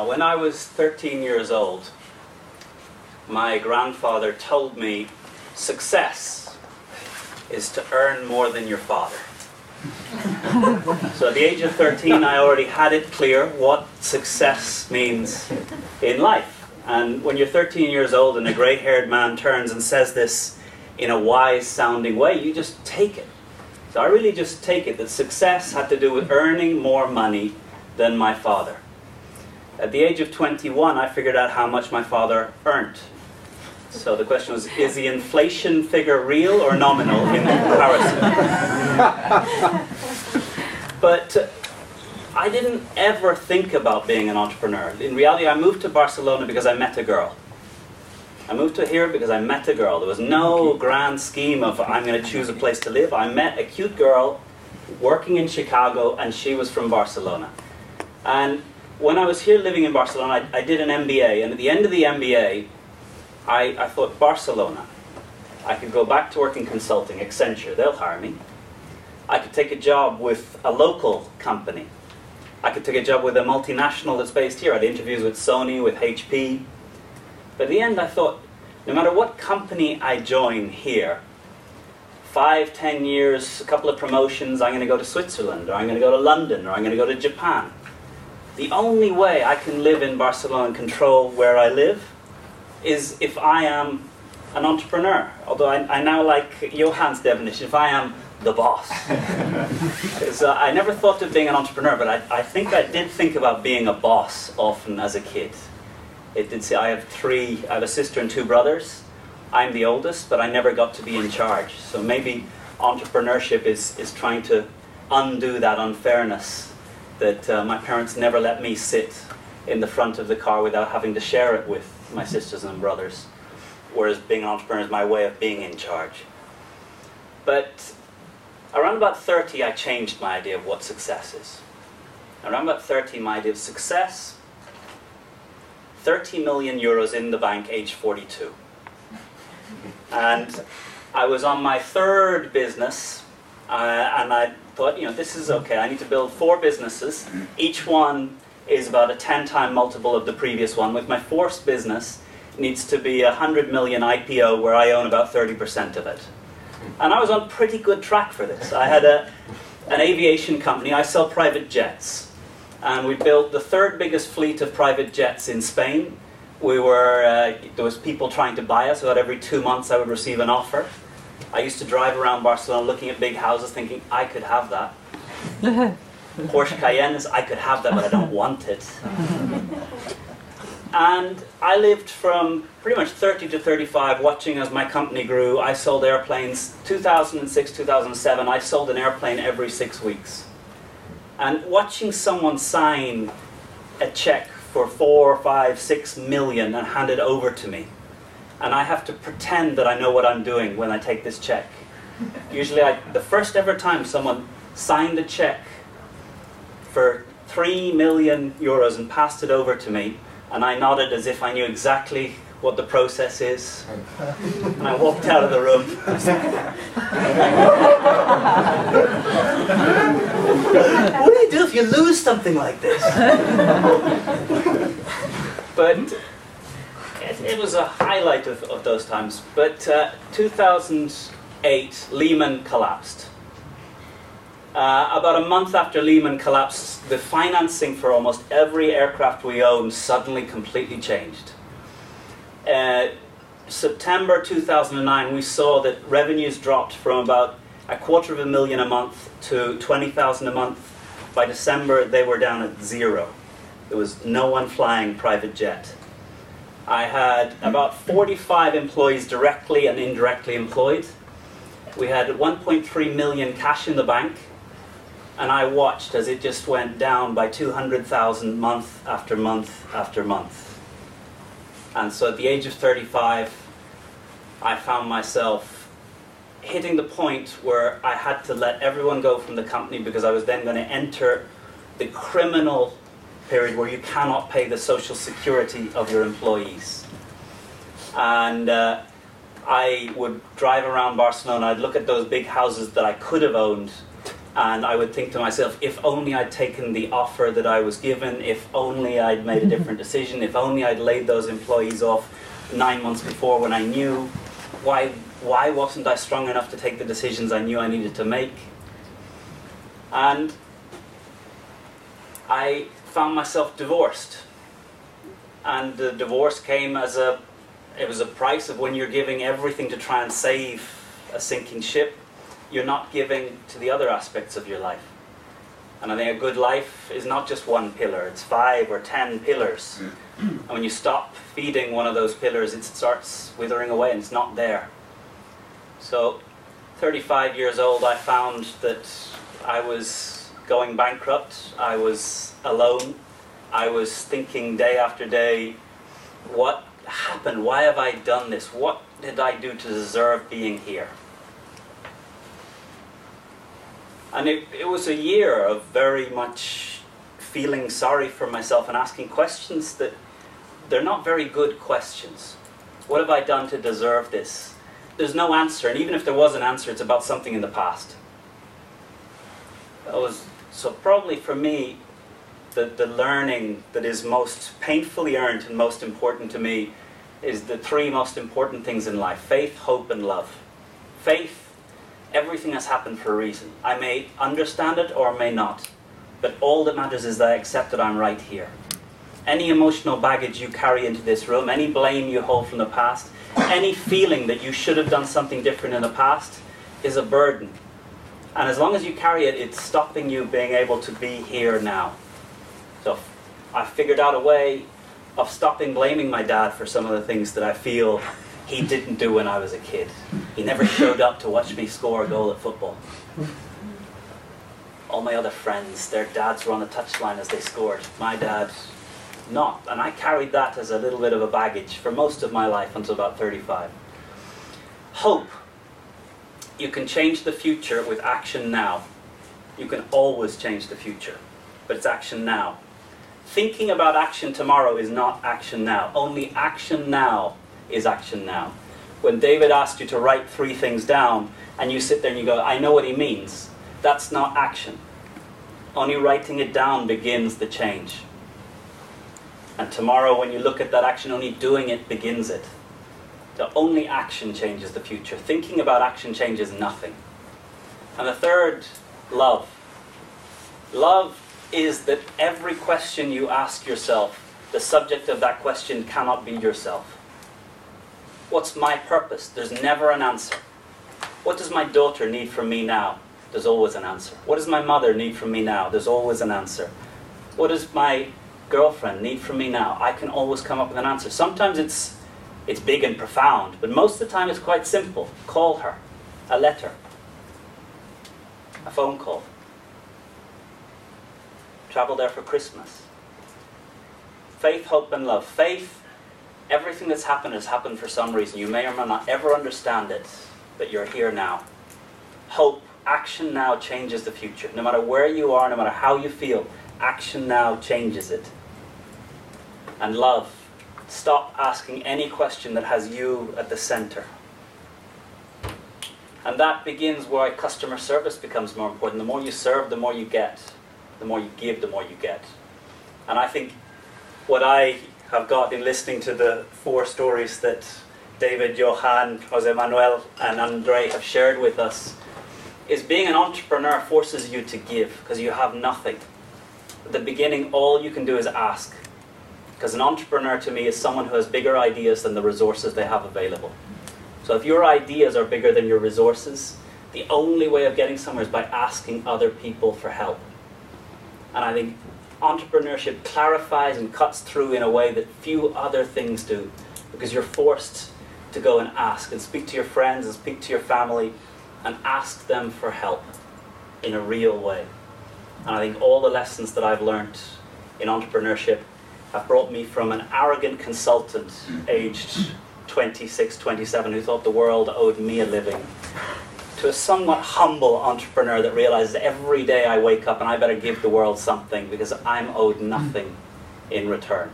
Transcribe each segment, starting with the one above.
Now, when I was 13 years old, my grandfather told me success is to earn more than your father. so at the age of 13, I already had it clear what success means in life. And when you're 13 years old and a grey haired man turns and says this in a wise sounding way, you just take it. So I really just take it that success had to do with earning more money than my father. At the age of 21, I figured out how much my father earned. So the question was, is the inflation figure real or nominal in comparison? but uh, I didn't ever think about being an entrepreneur. In reality, I moved to Barcelona because I met a girl. I moved to here because I met a girl. There was no grand scheme of I'm going to choose a place to live. I met a cute girl working in Chicago, and she was from Barcelona. And when I was here living in Barcelona, I, I did an MBA, and at the end of the MBA, I, I thought Barcelona. I could go back to work in consulting, Accenture, they'll hire me. I could take a job with a local company. I could take a job with a multinational that's based here. I had interviews with Sony, with HP. But at the end, I thought, no matter what company I join here, five, ten years, a couple of promotions, I'm going to go to Switzerland, or I'm going to go to London, or I'm going to go to Japan. The only way I can live in Barcelona and control where I live is if I am an entrepreneur. Although I, I now like Johan's definition, if I am the boss. I never thought of being an entrepreneur, but I, I think I did think about being a boss often as a kid. It did say I have three, I have a sister and two brothers. I'm the oldest, but I never got to be in charge. So maybe entrepreneurship is, is trying to undo that unfairness that uh, my parents never let me sit in the front of the car without having to share it with my sisters and brothers. Whereas being an entrepreneur is my way of being in charge. But around about 30, I changed my idea of what success is. Around about 30, my idea of success 30 million euros in the bank, age 42. And I was on my third business, uh, and I thought, you know, this is okay. I need to build four businesses. Each one is about a 10 time multiple of the previous one. With my fourth business, needs to be a 100 million IPO where I own about 30% of it. And I was on pretty good track for this. I had a, an aviation company, I sell private jets. And we built the third biggest fleet of private jets in Spain. We were, uh, there was people trying to buy us. About every two months I would receive an offer. I used to drive around Barcelona looking at big houses thinking, I could have that. Porsche Cayennes, I could have that, but I don't want it. And I lived from pretty much 30 to 35 watching as my company grew. I sold airplanes. 2006, 2007, I sold an airplane every six weeks. And watching someone sign a check for four, five, six million and hand it over to me. And I have to pretend that I know what I'm doing when I take this check. Usually, I, the first ever time someone signed a check for three million euros and passed it over to me, and I nodded as if I knew exactly what the process is. And I walked out of the room. what do you do if you lose something like this? but it, was a highlight of, of those times. But uh, 2008, Lehman collapsed. Uh, about a month after Lehman collapsed, the financing for almost every aircraft we own suddenly completely changed. Uh, September 2009, we saw that revenues dropped from about a quarter of a million a month to 20,000 a month. By December, they were down at zero. There was no one flying private jet. I had about 45 employees directly and indirectly employed. We had 1.3 million cash in the bank and I watched as it just went down by 200,000 month after month after month. And so at the age of 35, I found myself hitting the point where I had to let everyone go from the company because I was then going to enter the criminal period where you cannot pay the social security of your employees. And uh, I would drive around Barcelona, I'd look at those big houses that I could have owned And I would think to myself, if only I'd taken the offer that I was given, if only I'd made a different decision, if only I'd laid those employees off nine months before when I knew, why, why wasn't I strong enough to take the decisions I knew I needed to make? And I found myself divorced. And the divorce came as a, it was a price of when you're giving everything to try and save a sinking ship you're not giving to the other aspects of your life. And I think a good life is not just one pillar, it's five or ten pillars. And when you stop feeding one of those pillars, it starts withering away and it's not there. So, 35 years old, I found that I was going bankrupt, I was alone, I was thinking day after day, what happened? Why have I done this? What did I do to deserve being here? And it, it was a year of very much feeling sorry for myself and asking questions that they're not very good questions. What have I done to deserve this? There's no answer, and even if there was an answer, it's about something in the past. That was so probably for me, the, the learning that is most painfully earned and most important to me is the three most important things in life faith, hope, and love. Faith Everything has happened for a reason. I may understand it or may not, but all that matters is that I accept that I'm right here. Any emotional baggage you carry into this room, any blame you hold from the past, any feeling that you should have done something different in the past is a burden. And as long as you carry it, it's stopping you being able to be here now. So I figured out a way of stopping blaming my dad for some of the things that I feel he didn't do when I was a kid. He never showed up to watch me score a goal at football. All my other friends, their dads were on the touchline as they scored. My dad, not. And I carried that as a little bit of a baggage for most of my life until about 35. Hope. You can change the future with action now. You can always change the future, but it's action now. Thinking about action tomorrow is not action now. Only action now is action now. When David asked you to write three things down, and you sit there and you go, I know what he means, that's not action. Only writing it down begins the change. And tomorrow, when you look at that action, only doing it begins it. The only action changes the future. Thinking about action changes nothing. And the third, love. Love is that every question you ask yourself, the subject of that question cannot be yourself. What's my purpose? There's never an answer. What does my daughter need from me now? There's always an answer. What does my mother need from me now? There's always an answer. What does my girlfriend need from me now? I can always come up with an answer. Sometimes it's it's big and profound, but most of the time it's quite simple. Call her, a letter, a phone call. Travel there for Christmas. Faith, hope, and love. Faith everything that's happened has happened for some reason. You may or may not ever understand it, but you're here now. Hope, action now changes the future. No matter where you are, no matter how you feel, action now changes it. And love, stop asking any question that has you at the center. And that begins where customer service becomes more important. The more you serve, the more you get. The more you give, the more you get. And I think what I have got in listening to the four stories that David, Johan, Jose Manuel, and Andre have shared with us is being an entrepreneur forces you to give because you have nothing. At the beginning, all you can do is ask. Because an entrepreneur to me is someone who has bigger ideas than the resources they have available. So if your ideas are bigger than your resources, the only way of getting somewhere is by asking other people for help. And I think entrepreneurship clarifies and cuts through in a way that few other things do because you're forced to go and ask and speak to your friends and speak to your family and ask them for help in a real way. And I think all the lessons that I've learned in entrepreneurship have brought me from an arrogant consultant aged 26, 27 who thought the world owed me a living to a somewhat humble entrepreneur that realizes every day I wake up and I better give the world something because I'm owed nothing in return.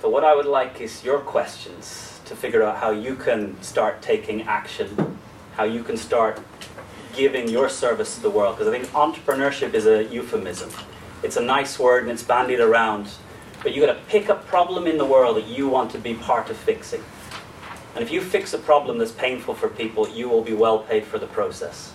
So, what I would like is your questions to figure out how you can start taking action, how you can start giving your service to the world. Because I think entrepreneurship is a euphemism. It's a nice word and it's bandied around. But you've got to pick a problem in the world that you want to be part of fixing. And if you fix a problem that's painful for people, you will be well paid for the process.